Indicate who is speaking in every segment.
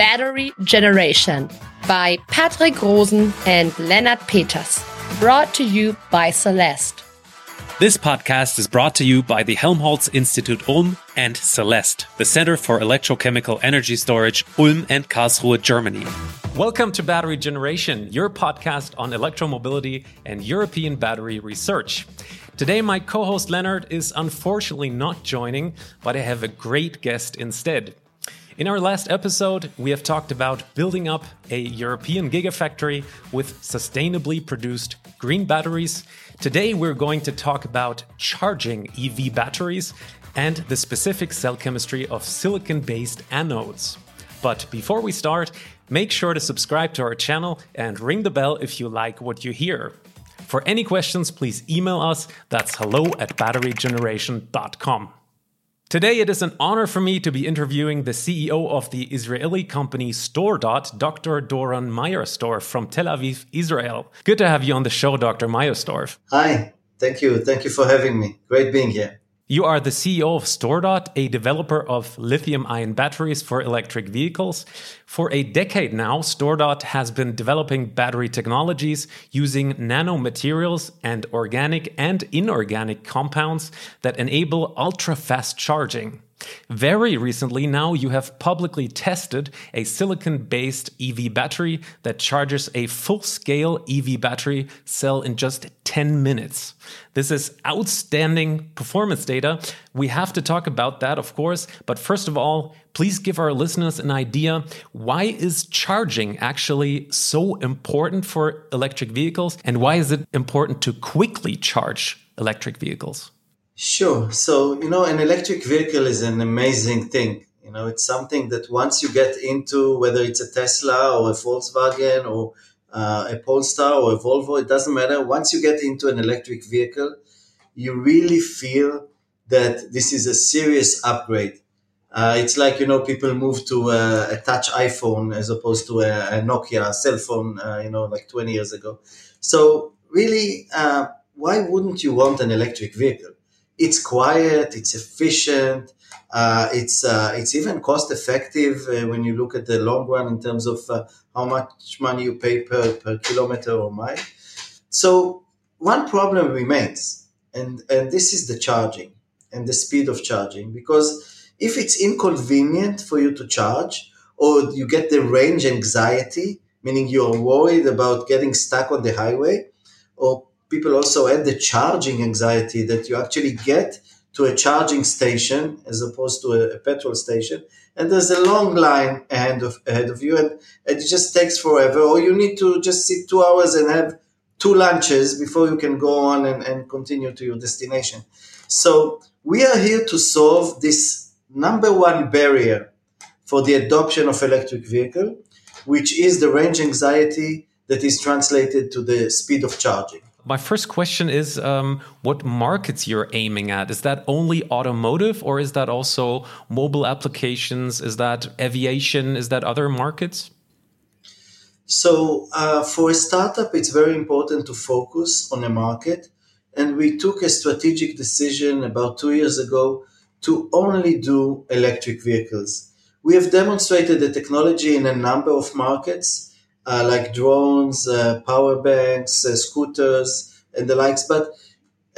Speaker 1: Battery Generation by Patrick Rosen and Leonard Peters. Brought to you by CELEST.
Speaker 2: This podcast is brought to you by the Helmholtz Institute Ulm and CELEST, the Center for Electrochemical Energy Storage, Ulm and Karlsruhe, Germany. Welcome to Battery Generation, your podcast on electromobility and European battery research. Today, my co host Leonard is unfortunately not joining, but I have a great guest instead. In our last episode, we have talked about building up a European gigafactory with sustainably produced green batteries. Today, we're going to talk about charging EV batteries and the specific cell chemistry of silicon based anodes. But before we start, make sure to subscribe to our channel and ring the bell if you like what you hear. For any questions, please email us. That's hello at batterygeneration.com. Today, it is an honor for me to be interviewing the CEO of the Israeli company StoreDot, Dr. Doron Myersdorf from Tel Aviv, Israel. Good to have you on the show, Dr. Myersdorf.
Speaker 3: Hi, thank you. Thank you for having me. Great being here.
Speaker 2: You are the CEO of StoreDot, a developer of lithium ion batteries for electric vehicles. For a decade now, StoreDot has been developing battery technologies using nanomaterials and organic and inorganic compounds that enable ultra fast charging. Very recently, now you have publicly tested a silicon based EV battery that charges a full scale EV battery cell in just 10 minutes. This is outstanding performance data. We have to talk about that, of course. But first of all, please give our listeners an idea why is charging actually so important for electric vehicles? And why is it important to quickly charge electric vehicles?
Speaker 3: Sure. So, you know, an electric vehicle is an amazing thing. You know, it's something that once you get into, whether it's a Tesla or a Volkswagen or uh, a Polestar or a Volvo, it doesn't matter. Once you get into an electric vehicle, you really feel that this is a serious upgrade. Uh, it's like, you know, people move to a, touch iPhone as opposed to a, a Nokia cell phone, uh, you know, like 20 years ago. So, really, uh, why wouldn't you want an electric vehicle? It's quiet, it's efficient, uh, it's uh, it's even cost effective uh, when you look at the long run in terms of uh, how much money you pay per, per kilometer or mile. So one problem remains, and and this is the charging and the speed of charging because if it's inconvenient for you to charge or you get the range anxiety meaning you're worried about getting stuck on the highway or people also add the charging anxiety that you actually get to a charging station as opposed to a, a petrol station and there's a long line ahead of ahead of you and, and it just takes forever or you need to just sit two hours and have two lunches before you can go on and, and continue to your destination. So we are here to solve this number one barrier for the adoption of electric vehicle which is the range anxiety that is translated to the speed of charging
Speaker 2: my first question is um, what markets you're aiming at. Is that only automotive or is that also mobile applications? Is that aviation? Is that other markets?
Speaker 3: So, uh, for a startup, it's very important to focus on a market. And we took a strategic decision about two years ago to only do electric vehicles. We have demonstrated the technology in a number of markets like drones, uh, power banks, uh, scooters, and the likes. But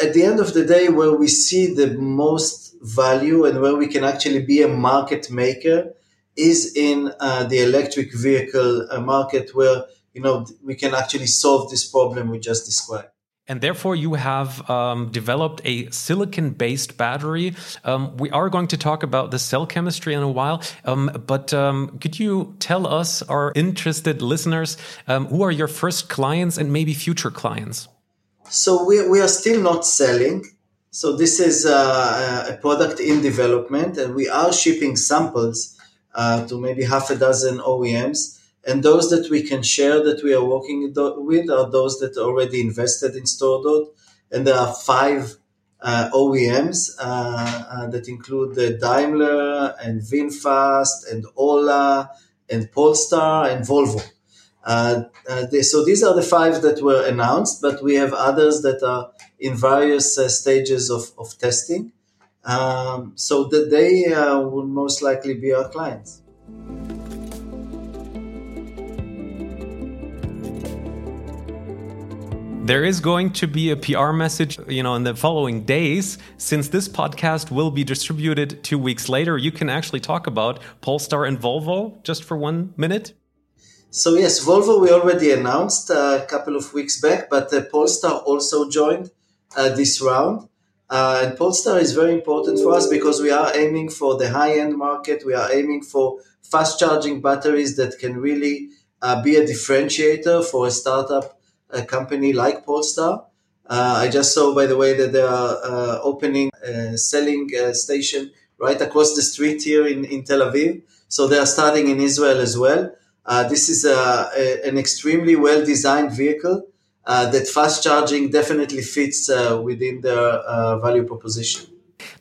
Speaker 3: at the end of the day, where we see the most value and where we can actually be a market maker is in uh, the electric vehicle uh, market, where you know we can actually solve this problem we just described.
Speaker 2: And therefore, you have um, developed a silicon based battery. Um, we are going to talk about the cell chemistry in a while. Um, but um, could you tell us, our interested listeners, um, who are your first clients and maybe future clients?
Speaker 3: So, we, we are still not selling. So, this is uh, a product in development, and we are shipping samples uh, to maybe half a dozen OEMs and those that we can share that we are working with are those that are already invested in StoreDot. And there are five uh, OEMs uh, uh, that include Daimler and VinFast and Ola and Polestar and Volvo. Uh, uh, they, so these are the five that were announced, but we have others that are in various uh, stages of, of testing. Um, so that they will most likely be our clients.
Speaker 2: There is going to be a PR message, you know, in the following days. Since this podcast will be distributed two weeks later, you can actually talk about Polestar and Volvo just for one minute.
Speaker 3: So yes, Volvo we already announced a couple of weeks back, but uh, Polestar also joined uh, this round. Uh, and Polestar is very important for us because we are aiming for the high-end market. We are aiming for fast-charging batteries that can really uh, be a differentiator for a startup a company like Polestar. Uh, I just saw, by the way, that they are opening a selling station right across the street here in, in Tel Aviv. So they are starting in Israel as well. Uh, this is a, a, an extremely well designed vehicle uh, that fast charging definitely fits uh, within their uh, value proposition.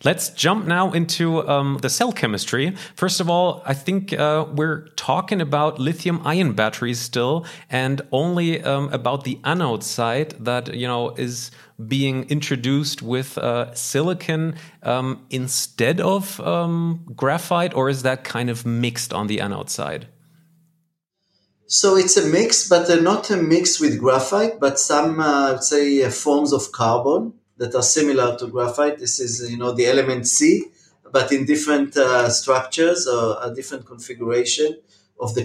Speaker 2: Let's jump now into um, the cell chemistry. First of all, I think uh, we're talking about lithium ion batteries still, and only um, about the anode side that you know is being introduced with uh, silicon um, instead of um, graphite, or is that kind of mixed on the anode side?
Speaker 3: So it's a mix, but not a mix with graphite, but some, uh, say, uh, forms of carbon that are similar to graphite. This is, you know, the element C, but in different uh, structures or a different configuration of the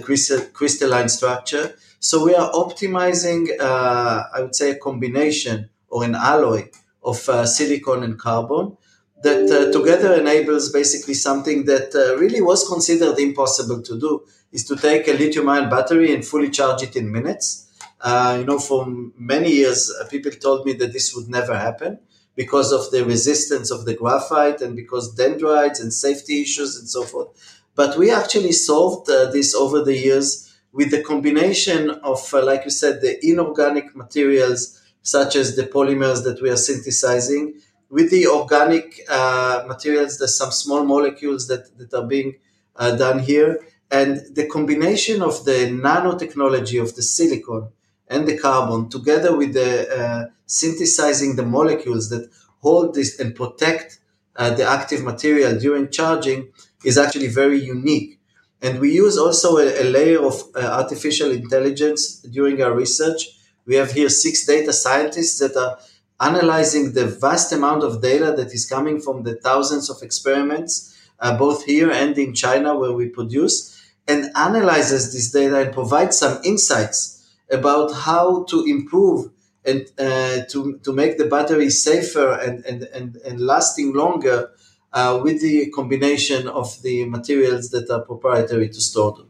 Speaker 3: crystalline structure. So we are optimizing, uh, I would say, a combination or an alloy of uh, silicon and carbon that together enables basically something that really was considered impossible to do is to take a lithium ion battery and fully charge it in minutes. Uh, you know, for many years, uh, people told me that this would never happen because of the resistance of the graphite and because dendrites and safety issues and so forth. But we actually solved uh, this over the years with the combination of, uh, like you said, the inorganic materials such as the polymers that we are synthesizing with the organic uh, materials. There's some small molecules that, that are being uh, done here and the combination of the nanotechnology of the silicon and the carbon together with the uh, synthesizing the molecules that hold this and protect uh, the active material during charging is actually very unique. And we use also a, a layer of uh, artificial intelligence during our research. We have here six data scientists that are analyzing the vast amount of data that is coming from the thousands of experiments, uh, both here and in China where we produce and analyzes this data and provides some insights about how to improve and uh, to, to make the battery safer and, and, and, and lasting longer uh, with the combination of the materials that are proprietary to StoreDot.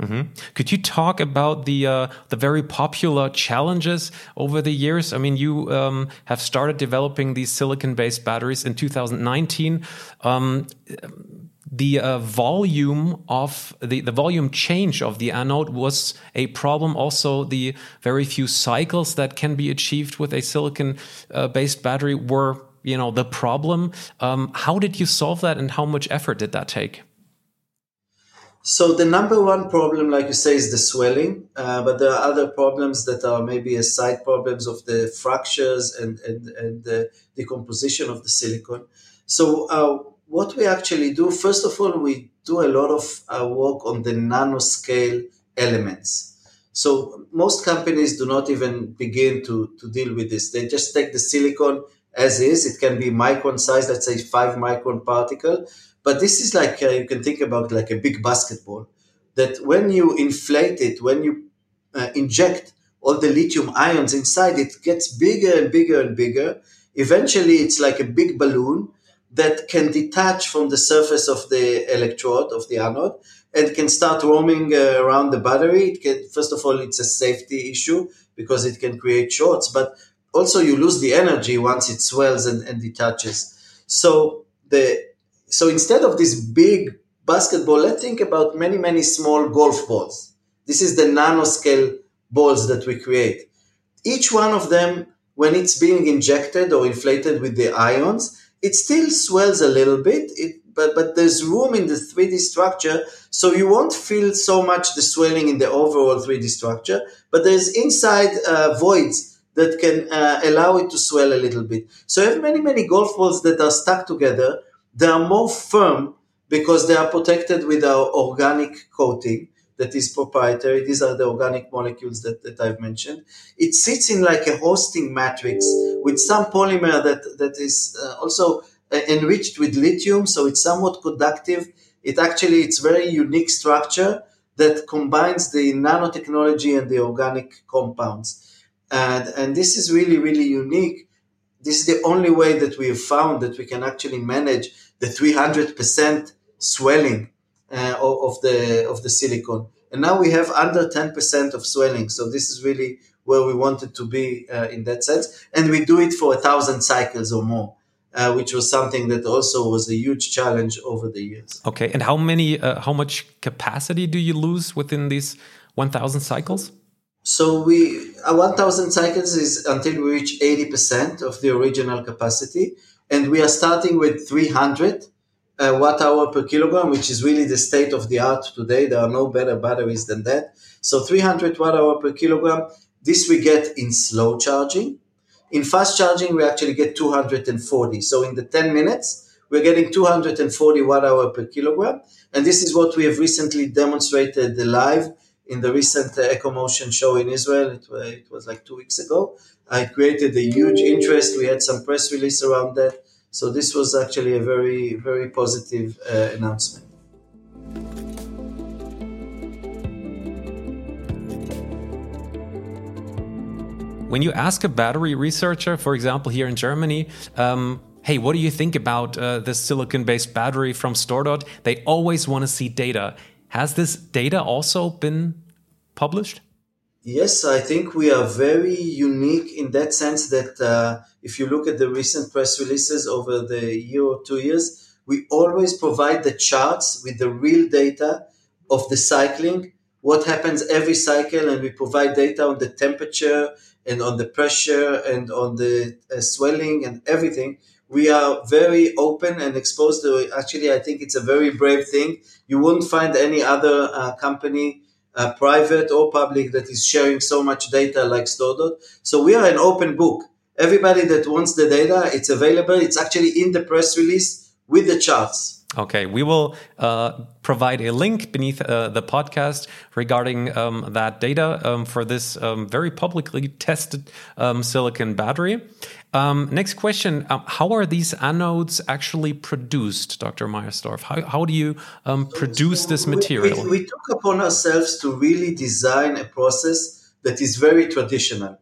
Speaker 2: Mm -hmm. Could you talk about the uh, the very popular challenges over the years? I mean, you um, have started developing these silicon-based batteries in 2019. Um, the uh, volume of the, the volume change of the anode was a problem. Also, the very few cycles that can be achieved with a silicon uh, based battery were, you know, the problem. Um, how did you solve that, and how much effort did that take?
Speaker 3: So the number one problem, like you say, is the swelling, uh, but there are other problems that are maybe a side problems of the fractures and and, and the decomposition of the silicon. So uh, what we actually do, first of all, we do a lot of uh, work on the nanoscale elements. So most companies do not even begin to, to deal with this. They just take the silicon as is. It can be micron size, let's say five micron particle. But this is like, uh, you can think about like a big basketball that when you inflate it, when you uh, inject all the lithium ions inside, it gets bigger and bigger and bigger. Eventually, it's like a big balloon that can detach from the surface of the electrode of the anode and can start roaming uh, around the battery. It can, first of all, it's a safety issue because it can create shorts, but also you lose the energy once it swells and, and detaches. So the so instead of this big basketball, let's think about many many small golf balls. This is the nanoscale balls that we create. Each one of them, when it's being injected or inflated with the ions, it still swells a little bit, it, but, but there's room in the 3D structure, so you won't feel so much the swelling in the overall 3D structure, but there's inside uh, voids that can uh, allow it to swell a little bit. So I have many, many golf balls that are stuck together. They are more firm because they are protected with our organic coating. that is proprietary. These are the organic molecules that, that I've mentioned. It sits in like a hosting matrix with some polymer that, that is uh, also uh, enriched with lithium. So it's somewhat conductive. It actually, it's very unique structure that combines the nanotechnology and the organic compounds. And, and this is really, really unique. This is the only way that we have found that we can actually manage the 300% swelling uh, of the of the silicon. And now we have under 10% of swelling. So this is really where we wanted to be uh, in that sense. And we do it for a thousand cycles or more. Uh, which was something that also was a huge challenge over the years.
Speaker 2: Okay, and how many, uh, how much capacity do you lose within these 1,000 cycles?
Speaker 3: So we, uh, 1,000 cycles is until we reach 80% of the original capacity, and we are starting with 300 uh, watt hour per kilogram, which is really the state of the art today. There are no better batteries than that. So 300 watt hour per kilogram. This we get in slow charging. In fast charging, we actually get 240. So in the 10 minutes, we're getting 240 watt hour per kilogram. And this is what we have recently demonstrated live in the recent uh, EcoMotion show in Israel. It, uh, it was like two weeks ago. I created a huge interest. We had some press release around that. So this was actually a very, very positive uh, announcement.
Speaker 2: When you ask a battery researcher, for example, here in Germany, um, hey, what do you think about uh, this silicon based battery from StoreDot? They always want to see data. Has this data also been published?
Speaker 3: Yes, I think we are very unique in that sense that uh, if you look at the recent press releases over the year or two years, we always provide the charts with the real data of the cycling, what happens every cycle, and we provide data on the temperature and on the pressure and on the uh, swelling and everything. We are very open and exposed to. Actually, I think it's a very brave thing. You wouldn't find any other uh, company uh, private or public that is sharing so much data like StoreDot. So we are an open book. Everybody that wants the data, it's available. It's actually in the press release with the charts.
Speaker 2: Okay, we will uh, provide a link beneath uh, the podcast regarding um, that data um, for this um, very publicly tested um, silicon battery. Um, next question um, How are these anodes actually produced, Dr. Myersdorf? How, how do you produce so this material?
Speaker 3: We, we, we took upon ourselves to really design a process that is very traditional.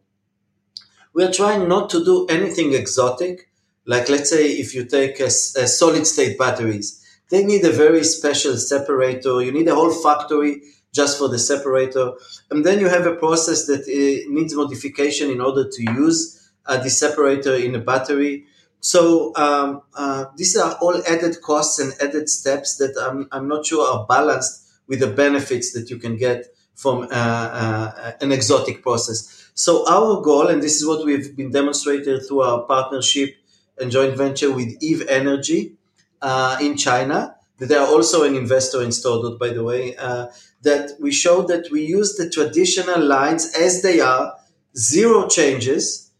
Speaker 3: We are trying not to do anything exotic like let's say if you take a, a solid state batteries, they need a very special separator. You need a whole factory just for the separator. And then you have a process that uh, needs modification in order to use uh, the separator in a battery. So um, uh, these are all added costs and added steps that I'm, I'm not sure are balanced with the benefits that you can get from uh, uh, an exotic process. So our goal, and this is what we've been demonstrated through our partnership and joint venture with Eve Energy uh, in China. They are also an investor in StoreDot, by the way. Uh, that we showed that we use the traditional lines as they are, zero changes.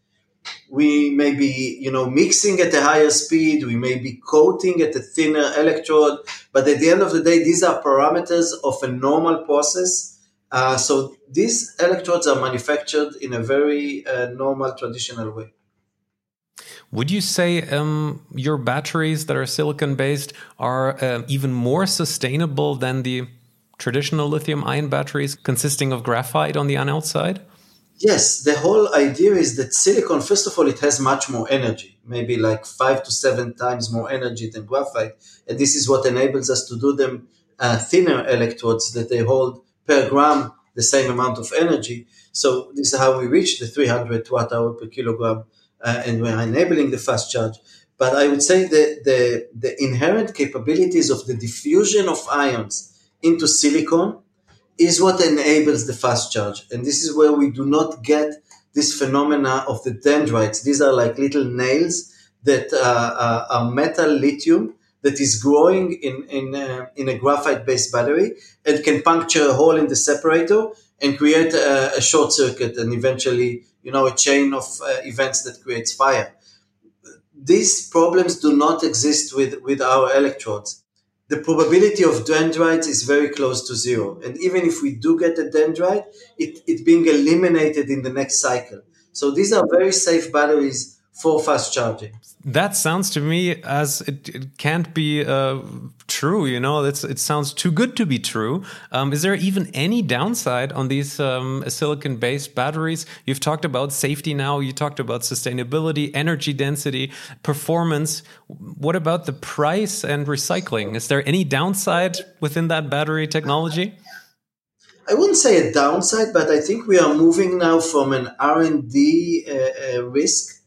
Speaker 3: We may be, you know, mixing at a higher speed. We may be coating at a thinner electrode, but at the end of the day, these are parameters of a normal process. Uh, so these electrodes are manufactured in a very uh, normal, traditional way.
Speaker 2: Would you say um, your batteries that are silicon based are uh, even more sustainable than the traditional lithium ion batteries consisting of graphite on the anode side?
Speaker 3: Yes, the whole idea is that silicon, first of all, it has much more energy, maybe like five to seven times more energy than graphite. And this is what enables us to do them uh, thinner electrodes that they hold per gram the same amount of energy. So this is how we reach the 300 watt hour per kilogram uh, and we're enabling the fast charge. But I would say that the, the inherent capabilities of the diffusion of ions into silicon is what enables the fast charge. And this is where we do not get this phenomena of the dendrites. These are like little nails that uh, uh, are metal lithium that is growing in, in, uh, in a graphite based battery and can puncture a hole in the separator and create a, a short circuit and eventually you know, a chain of uh, events that creates fire. These problems do not exist with, with our electrodes. the probability of dendrites is very close to zero. And even if we do get a dendrite, it, it being eliminated in the next cycle. So these are very safe batteries for fast charging.
Speaker 2: That sounds to me as it, it can't be uh, true. You know, it's, it sounds too good to be true. Um, is there even any downside on these um, silicon based batteries? You've talked about safety now, you talked about sustainability, energy density, performance. What about the price and recycling? Is there any downside within that battery technology?
Speaker 3: I wouldn't say a downside, but I think we are moving now from an R and D uh, uh, risk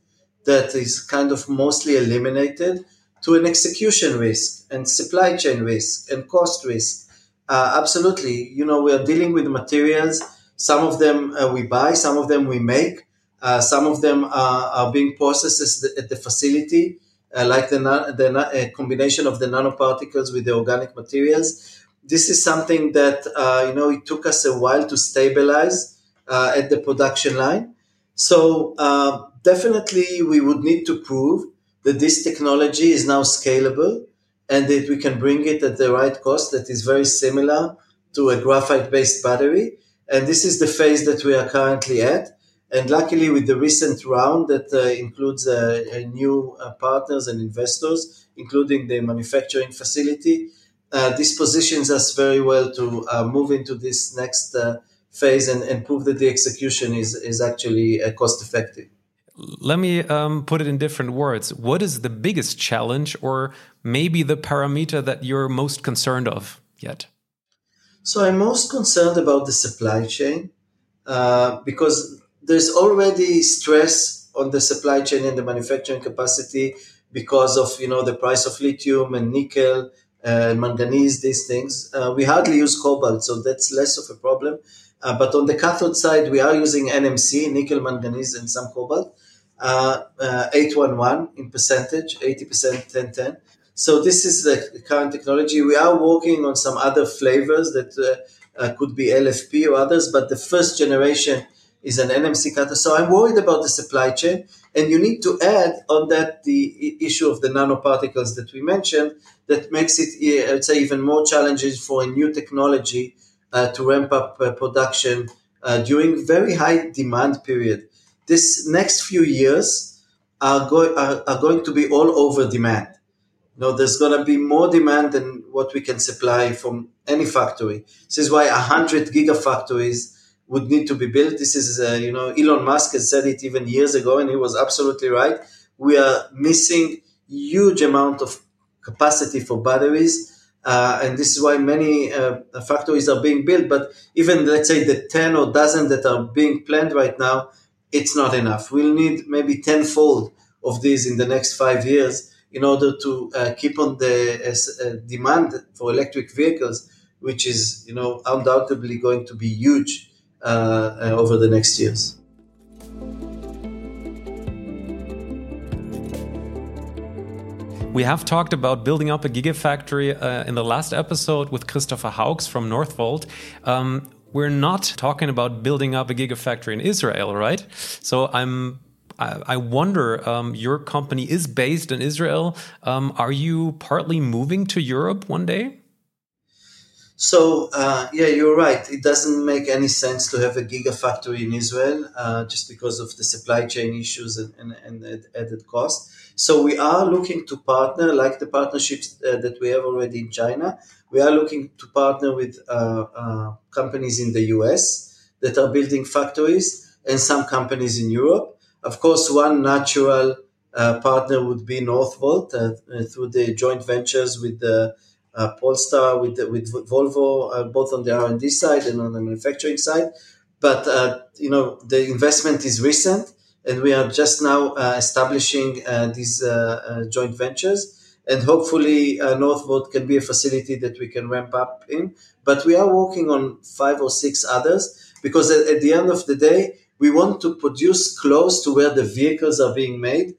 Speaker 3: that is kind of mostly eliminated to an execution risk and supply chain risk and cost risk. Uh, absolutely. You know, we are dealing with materials. Some of them uh, we buy, some of them we make, uh, some of them are, being processed at the facility, uh, like the, the combination of the nanoparticles with the organic materials. This is something that, uh, you know, it took us a while to stabilize uh, at the production line. So, definitely we would need to prove that this technology is now scalable and that we can bring it at the right cost that is very similar to a graphite based battery. And this is the phase that we are currently at. And luckily, with the recent round that uh, includes uh, new uh, partners and investors, including the manufacturing facility, uh, this positions us very well to uh, move into this next uh, phase and, and prove that the execution is, is actually cost effective
Speaker 2: let me um, put it in different words. What is the biggest challenge, or maybe the parameter that you're most concerned of yet?
Speaker 3: So I'm most concerned about the supply chain uh, because there's already stress on the supply chain and the manufacturing capacity because of you know the price of lithium and nickel and manganese. These things uh, we hardly use cobalt, so that's less of a problem. Uh, but on the cathode side, we are using NMC, nickel, manganese, and some cobalt 811 in percentage, 80% 1010. So this is the current technology. We are working on some other flavors that uh, uh, could be LFP or others, but the first generation is an NMC cutter. So I'm worried about the supply chain. And you need to add on that the issue of the nanoparticles that we mentioned that makes it, I'd say, even more challenging for a new technology uh, to ramp up uh, production uh, during very high demand period this next few years are, go- are, are going to be all over demand. You know, there's going to be more demand than what we can supply from any factory. This is why 100 gigafactories would need to be built. This is, uh, you know, Elon Musk has said it even years ago, and he was absolutely right. We are missing huge amount of capacity for batteries. Uh, and this is why many uh, factories are being built. But even let's say the 10 or dozen that are being planned right now it's not enough. We'll need maybe tenfold of these in the next five years in order to uh, keep on the uh, uh, demand for electric vehicles, which is, you know, undoubtedly going to be huge uh, uh, over the next years.
Speaker 2: We have talked about building up a gigafactory uh, in the last episode with Christopher Hauks from Northvolt. Um, we're not talking about building up a gigafactory in Israel, right? So I'm I, wonder, um, your company is based in Israel. Um, are you partly moving to Europe one day?
Speaker 3: So, uh, yeah, you're right. It doesn't make any sense to have a gigafactory in Israel uh, just because of the supply chain issues and, and, and, added cost. So, we are looking to partner, like the partnerships uh, that we have already in China, we are looking to partner with uh, uh, companies in the US that are building factories and some companies in Europe. Of course, one natural uh, partner would be Northvolt uh, uh, through the joint ventures with the uh, Polestar, with with Volvo, both on the R and D side and on the manufacturing side. But you know, the investment is recent, and we are just now establishing these joint ventures and hopefully uh, Northvolt can be a facility that we can ramp up in. But we are working on five or six others because at, at the end of the day, we want to produce close to where the vehicles are being made.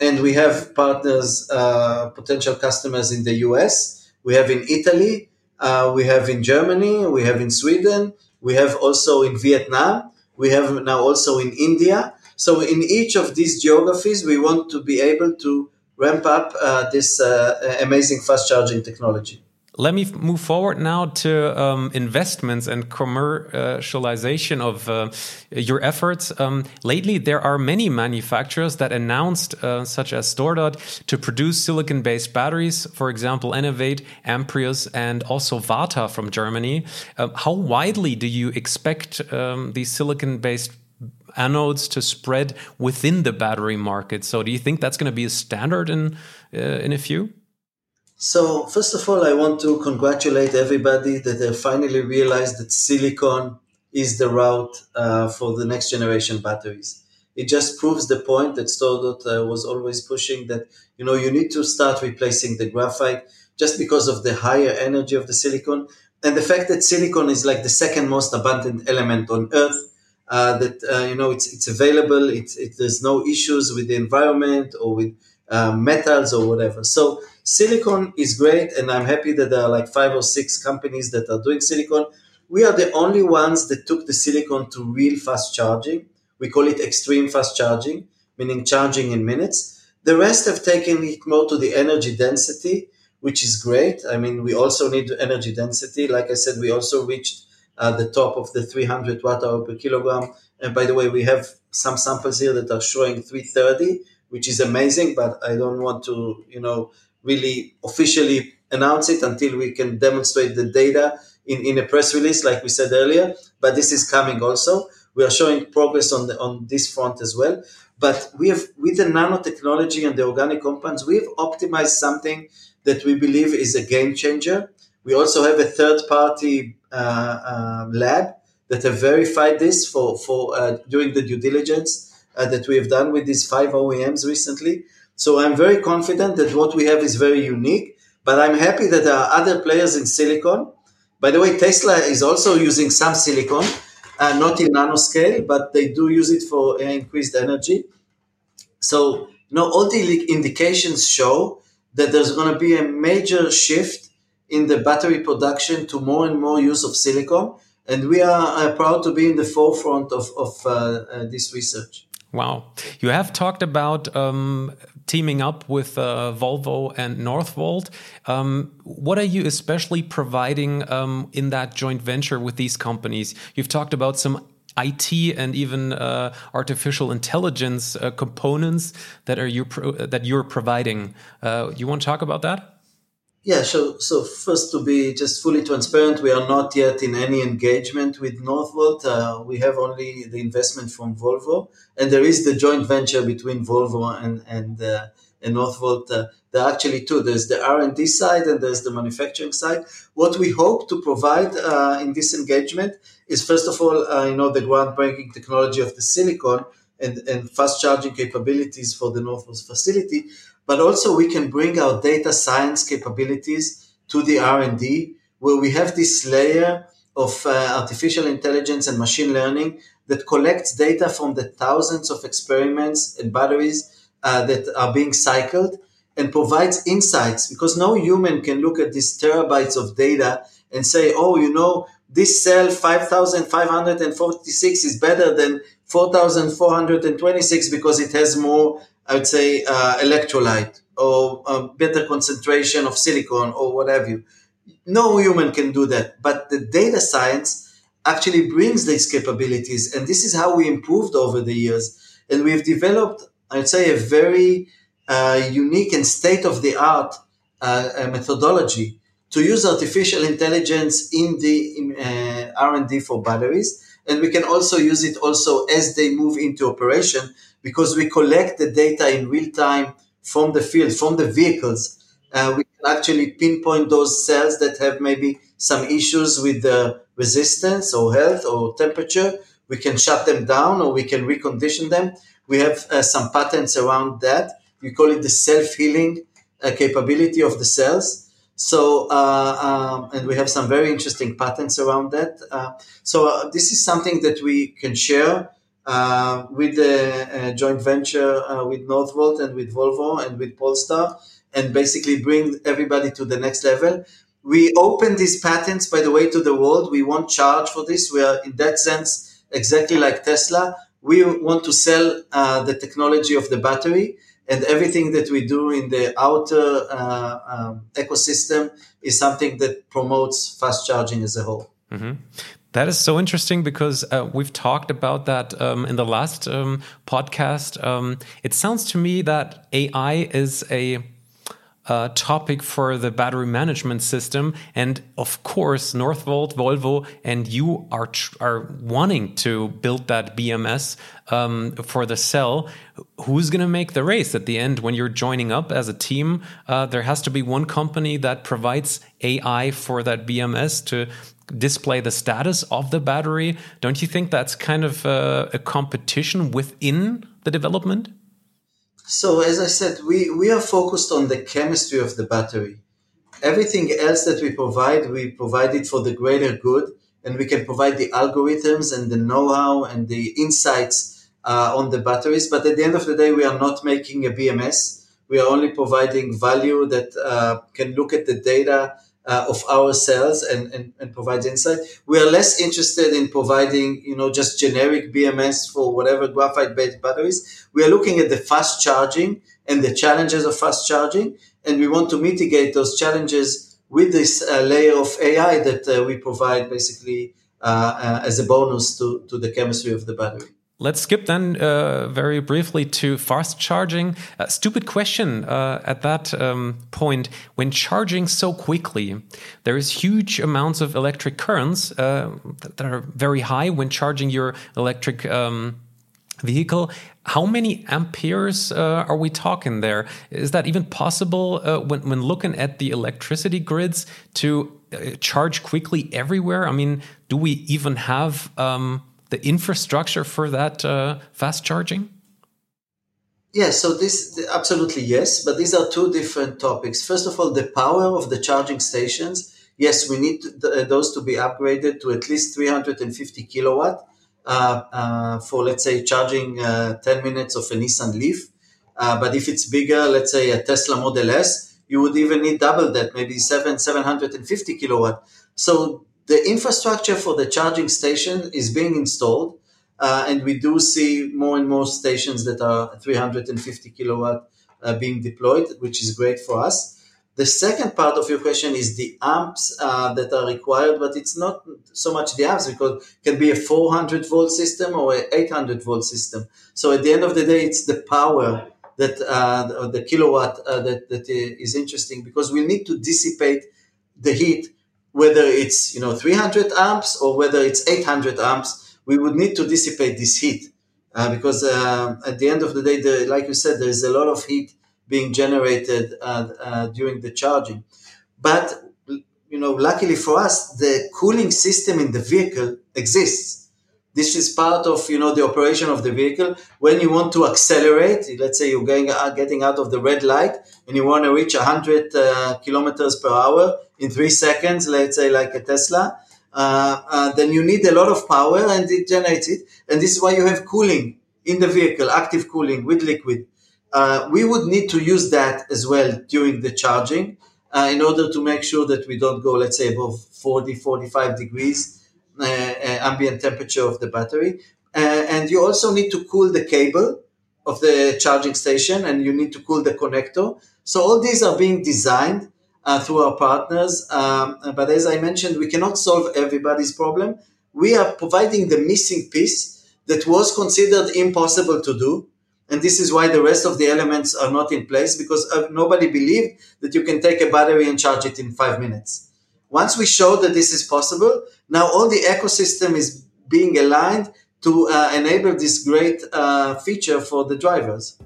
Speaker 3: And we have partners, uh, potential customers in the US, we have in Italy, uh, we have in Germany, we have in Sweden, we have also in Vietnam, we have now also in India. So in each of these geographies, we want to be able to ramp up uh, this uh, amazing fast charging technology.
Speaker 2: let me move forward now to um, investments and commercialization of uh, your efforts. Um, lately, there are many manufacturers that announced, uh, such as StoreDot, to produce silicon based batteries, for example, Enevate, Amprius, and also Varta from Germany. Uh, how widely do you expect um, these silicon based anodes to spread within the battery market? So, do you think that's going to be a standard in, uh, in a few?
Speaker 3: So, first of all, I want to congratulate everybody that they finally realized that silicon is the route uh, for the next generation batteries. It just proves the point that StoreDot uh, was always pushing that you know you need to start replacing the graphite just because of the higher energy of the silicon and the fact that silicon is like the second most abundant element on Earth. Uh, that uh, you know it's it's available. It's it, there's no issues with the environment or with uh, metals or whatever. So silicon is great, and I'm happy that there are like five or six companies that are doing silicon. We are the only ones that took the silicon to real fast charging. We call it extreme fast charging, meaning charging in minutes. The rest have taken it more to the energy density, which is great. I mean, we also need energy density. Like I said, we also reached uh, the top of the 300 watt hour per kilogram. And by the way, we have some samples here that are showing 330, which is amazing, but I don't want to, you know, really officially announce it until we can demonstrate the data in, in a press release, like we said earlier. But this is coming also. We are showing progress on the, on this front as well. But we have with the nanotechnology and the organic compounds, we have optimized something that we believe is a game changer. We also have a third party lab that have verified this for for uh, during the due diligence uh, that we have done with these five OEMs recently. So I'm very confident that what we have is very unique, but I'm happy that there are other players in silicon. By the way, Tesla is also using some silicon, uh, not in nanoscale, but they do use it for uh, increased energy. So, you know, all the indications show that there's going to be a major shift in the battery production to more and more use of silicon. And we are uh, proud to be in the forefront of, of uh, uh, this research.
Speaker 2: Wow. You have talked about um, teaming up with uh, Volvo and Northvolt. Um, what are you especially providing um, in that joint venture with these companies? You've talked about some IT and even uh, artificial intelligence uh, components that are you that you're providing. You want to talk about that?
Speaker 3: Yeah, so so first to be just fully transparent, we are not yet in any engagement with Northvolt. Uh, we have only the investment from Volvo, and there is the joint venture between Volvo and and, uh, and Northvolt. Uh, there are actually two. There's the R and D side, and there's the manufacturing side. What we hope to provide uh, in this engagement is first of all, uh, you know, the groundbreaking technology of the silicon and, and fast charging capabilities for the Northvolt facility but also we can bring our data science capabilities to the R&D where we have this layer of uh, artificial intelligence and machine learning that collects data from the thousands of experiments and batteries uh, that are being cycled and provides insights. Because no human can look at these terabytes of data and say, oh, you know, this cell 5546 is better than 4426 because it has more I would say, uh, electrolyte or a better concentration of silicon or what have you. No human can do that, but the data science actually brings these capabilities, and this is how we improved over the years. And we've developed, I'd say, a very uh, unique and state of the art uh, methodology to use artificial intelligence in the uh, R&D for batteries. And we can also use it also as they move into operation because we collect the data in real time from the field, from the vehicles. Uh, we can actually pinpoint those cells that have maybe some issues with the resistance or health or temperature. We can shut them down or we can recondition them. We have uh, some patents around that. We call it the self healing uh, capability of the cells. So, uh, um, and we have some very interesting patents around that. Uh, so, uh, this is something that we can share uh, with the uh, joint venture uh, with Northvolt and with Volvo and with Polestar, and basically bring everybody to the next level. We open these patents, by the way, to the world. We won't charge for this. We are, in that sense, exactly like Tesla. We want to sell uh, the technology of the battery, and everything that we do in the outer uh, um, ecosystem is something that promotes fast charging as a whole. Mm-hmm.
Speaker 2: That is so interesting because uh, we've talked about that um, in the last um, podcast. Um, it sounds to me that AI is a uh, topic for the battery management system. And of course, Northvolt, Volvo, and you are are wanting to build that BMS um, for the cell. Who's going to make the race at the end when you're joining up as a team? Uh, there has to be one company that provides AI for that BMS to display the status of the battery. Don't you think that's kind of a, a competition within the development?
Speaker 3: So, as I said, we, we are focused on the chemistry of the battery. Everything else that we provide, we provide it for the greater good, and we can provide the algorithms and the know how and the insights uh, on the batteries. But at the end of the day, we are not making a BMS. We are only providing value that uh, can look at the data uh, of our cells and, and, and provide insight. We are less interested in providing, you know, just generic BMS for whatever graphite-based batteries. We are looking at the fast charging and the challenges of fast charging, and we want to mitigate those challenges with this uh, layer of AI that uh, we provide basically uh, uh, as a bonus to, to the chemistry of the battery.
Speaker 2: Let's skip then uh, very briefly to fast charging. A stupid question uh, at that um, point. When charging so quickly, there is huge amounts of electric currents uh, that are very high when charging your electric um, vehicle. How many amperes uh, are we talking there? Is that even possible uh, when, when looking at the electricity grids to uh, charge quickly everywhere? I mean, do we even have um, the infrastructure for that uh, fast charging?
Speaker 3: Yes, so this absolutely yes, but these are two different topics. First of all, the power of the charging stations. Yes, we need those to be upgraded to at least 350 kilowatt uh, uh, for, let's say, charging uh, 10 minutes of a Nissan Leaf. Uh, but if it's bigger, let's say a Tesla Model S, you would even need double that, maybe seven 750 kilowatt. So the infrastructure for the charging station is being installed, uh, and we do see more and more stations that are 350 kilowatt uh, being deployed, which is great for us. The second part of your question is the amps uh, that are required, but it's not so much the amps because it can be a 400 volt system or an 800 volt system. So at the end of the day, it's the power that uh, the kilowatt uh, that, that is interesting because we need to dissipate the heat whether it's you know 300 amps or whether it's 800 amps, we would need to dissipate this heat uh, because uh, at the end of the day, the, like you said, there is a lot of heat being generated uh, uh, during the charging. But you know, luckily for us, the cooling system in the vehicle exists. This is part of you know the operation of the vehicle. When you want to accelerate, let's say you're going uh, getting out of the red light and you want to reach 100 uh, kilometers per hour in three seconds, let's say like a Tesla, uh, uh, then you need a lot of power and it generates it. And this is why you have cooling in the vehicle, active cooling with liquid. Uh, we would need to use that as well during the charging uh, in order to make sure that we don't go, let's say, above 40, 45 degrees uh, uh, ambient temperature of the battery. And you also need to cool the cable of the charging station and you need to cool the connector. So all these are being designed uh, through our partners. Um, but as I mentioned, we cannot solve everybody's problem. We are providing the missing piece that was considered impossible to do. And this is why the rest of the elements are not in place because uh, nobody believed that you can take a battery and charge it in five minutes. Once we showed that this is possible, now all the ecosystem is being aligned to uh, enable this great uh, feature for the drivers.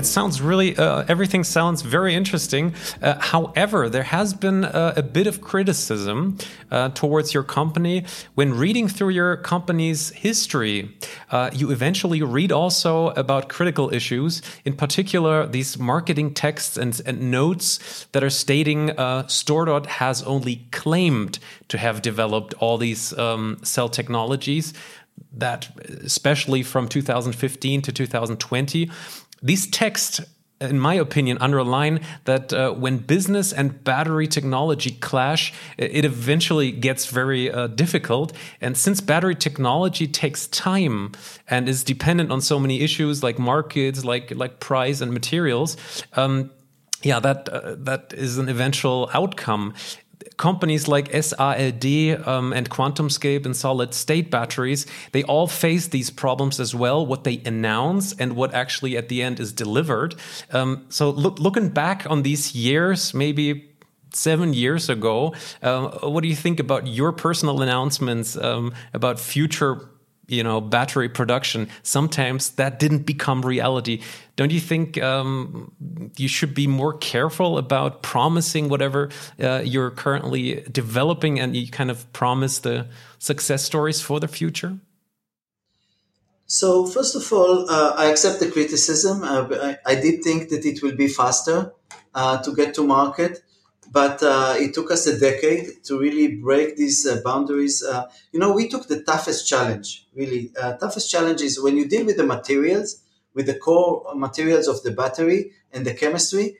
Speaker 2: It sounds really, uh, everything sounds very interesting. Uh, however, there has been uh, a bit of criticism uh, towards your company. When reading through your company's history, uh, you eventually read also about critical issues, in particular, these marketing texts and, and notes that are stating uh, StoreDot has only claimed to have developed all these um, cell technologies that especially from 2015 to 2020 these texts in my opinion, underline that uh, when business and battery technology clash, it eventually gets very uh, difficult. And since battery technology takes time and is dependent on so many issues like markets, like like price and materials, um, yeah, that uh, that is an eventual outcome companies like SRLD um, and QuantumScape and solid state batteries, they all face these problems as well, what they announce and what actually at the end is delivered. Um, so look, looking back on these years, maybe seven years ago, uh, what do you think about your personal announcements um, about future you know battery production sometimes that didn't become reality. Don't you think um, you should be more careful about promising whatever uh, you're currently developing and you kind of promise the success stories for the future?
Speaker 3: So first of all uh, i accept the criticism. Uh, I, I, did think that it will be faster uh, to get to market but uh, it took us a decade to really break these uh, boundaries. Uh, you know, we took the toughest challenge, really. Uh, toughest challenge is when you deal with the materials, with the core materials of the battery and the chemistry,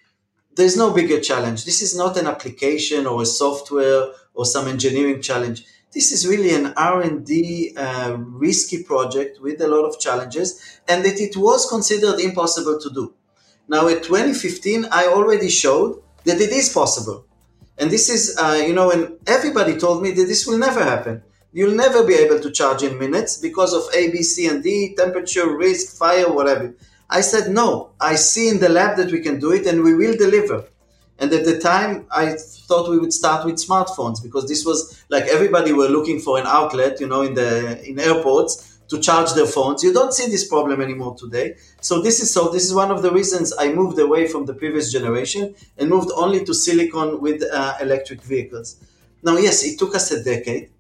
Speaker 3: there's no bigger challenge. This is not an application or a software or some engineering challenge. This is really an R&D uh, risky project with a lot of challenges and that it was considered impossible to do. Now, in 2015, I already showed that it is possible. And this is, uh, you know, and everybody told me that this will never happen. You'll never be able to charge in minutes because of A, B, C, and D, temperature, risk, fire, whatever. I said, no, I see in the lab that we can do it and we will deliver. And at the time, I thought we would start with smartphones because this was like everybody were looking for an outlet, you know, in the in airports to charge their phones. You don't see this problem anymore today. So this is so this is one of the reasons I moved away from the previous generation and moved only to silicon with uh, electric vehicles. Now, yes, it took us a decade,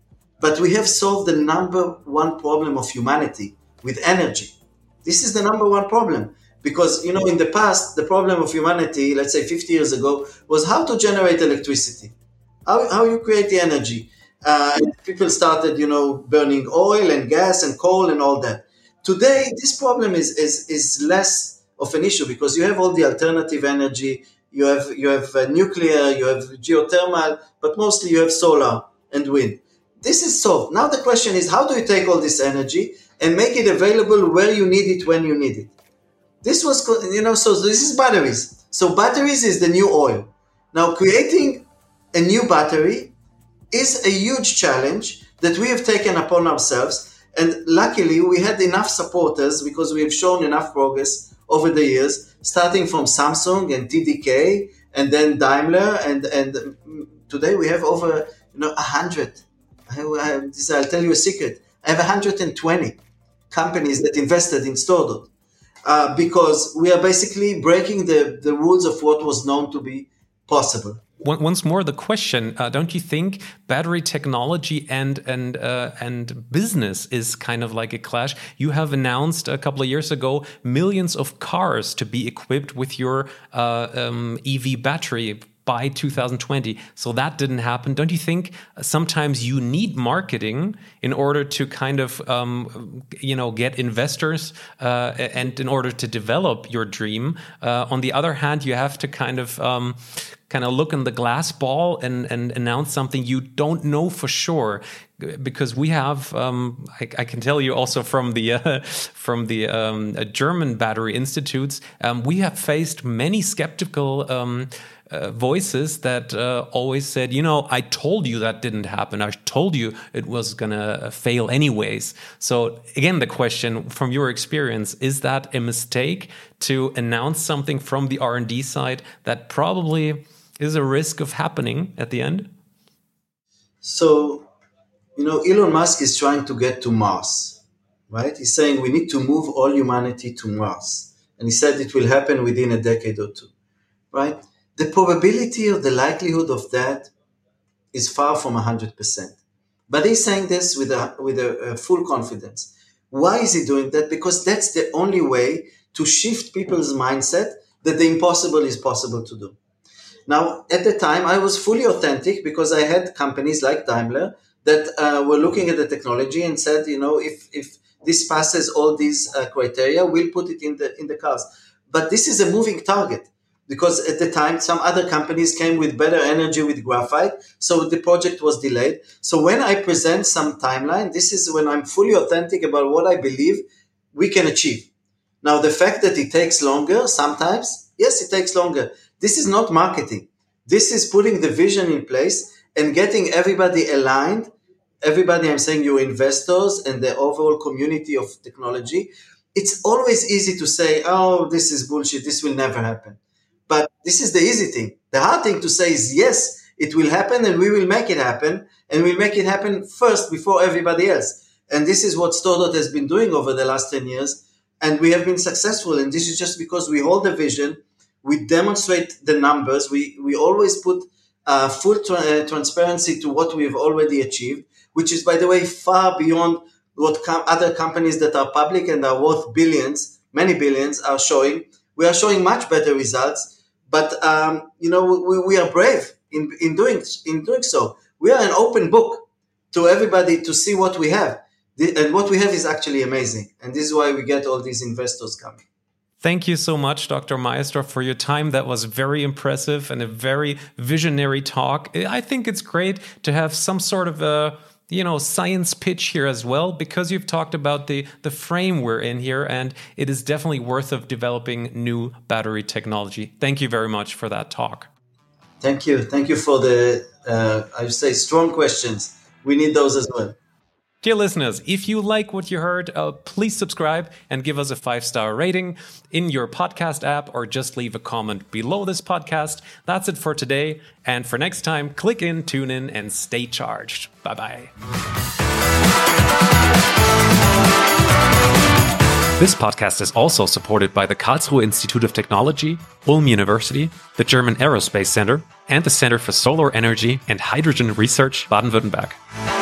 Speaker 3: but we have solved the number one problem of humanity with energy. This is the number one problem because you know in the past the problem of humanity, let's say 50 years ago, was how to generate electricity, how, how you create the energy uh, people started, you know, burning oil and gas and coal and all that. Today, this problem is, is, is less of an issue because you have all the alternative energy. You have you have uh, nuclear, you have geothermal, but mostly you have solar and wind. This is solved. Now the question is, how do you take all this energy and make it available where you need it when you need it? This was, you know, so this is batteries. So batteries is the new oil. Now creating a new battery is a huge challenge that we have taken upon ourselves. And luckily, we had enough supporters because we have shown enough progress over the years, starting from Samsung and TDK, and then Daimler, and and today we have over you know hundred. I'll tell you a secret. I have 120 companies that invested in StoreDot uh, because we are basically breaking the, the rules of what was known to be possible
Speaker 2: once more the question uh, don't you think battery technology and and uh, and business is kind of like a clash? You have announced a couple of years ago millions of cars to be equipped with your uh, um, ev battery by 2020 so that didn't happen. Don't you think sometimes you need marketing in order to kind of um, you know get investors uh, and in order to develop your dream? Uh, on the other hand you have to kind of um, kind of look in the glass ball and, and announce something you don't know for sure. Because we have um, I, I, can tell you also from the uh, from the um, uh, German battery institutes um, we have faced many skeptical um, uh, voices that uh, always said, you know, I told you that didn't happen. I told you it was going to fail anyways. So again, the question from your experience, is that a mistake to announce something from the R&D side that probably is a risk of happening at the end?
Speaker 3: So, you know, Elon Musk is trying to get to Mars, right? He's saying we need to move all humanity to Mars. And he said it will happen within a decade or two, right? The probability or the likelihood of that is far from 100%. But he's saying this with a, with a, a full confidence. Why is he doing that? Because that's the only way to shift people's mindset that the impossible is possible to do. Now, at the time, I was fully authentic because I had companies like Daimler that uh, were looking at the technology and said, you know, if if this passes all these uh, criteria, we'll put it in the in the cars. but this is a moving target because at the time some other companies came with better energy with graphite so the project was delayed. So when i present some timeline this is when i'm fully authentic about what i believe we can achieve. Now the fact that it takes longer sometimes yes it takes longer. This is not marketing. This is putting the vision in place and getting everybody aligned. Everybody i'm saying your investors and the overall community of technology. It's always easy to say oh this is bullshit. This will never happen but this is the easy thing the hard thing to say is yes it will happen and we will make it happen and we'll make it happen first before everybody else and this is what StoreDot has been doing over the last 10 years and we have been successful and this is just because we hold the vision we demonstrate the numbers we we always put uh, full tra- uh, transparency to what we've already achieved which is, by the way, far beyond what com- other companies that are public and are worth billions, many billions, are showing. We are showing much better results, but um, you know we, we are brave in, in doing in doing so. We are an open book to everybody to see what we have, and what we have is actually amazing, and this is why we get all these investors coming.
Speaker 2: Thank you so much, Dr. Myersdorf, for your time. That was very impressive and a very visionary talk. I think it's great to have some sort of a you know science pitch here as well because you've talked about the the frame we're in here and it is definitely worth of developing new battery technology. Thank you very much for that talk.
Speaker 3: Thank you. Thank you for the uh, i would say strong questions. We need those as well
Speaker 2: Dear listeners, if you like what you heard, uh, please subscribe and give us a five star rating in your podcast app or just leave a comment below this podcast. That's it for today. And for next time, click in, tune in, and stay charged. Bye bye. This podcast is also supported by the Karlsruhe Institute of Technology, Ulm University, the German Aerospace Center, and the Center for Solar Energy and Hydrogen Research Baden Württemberg.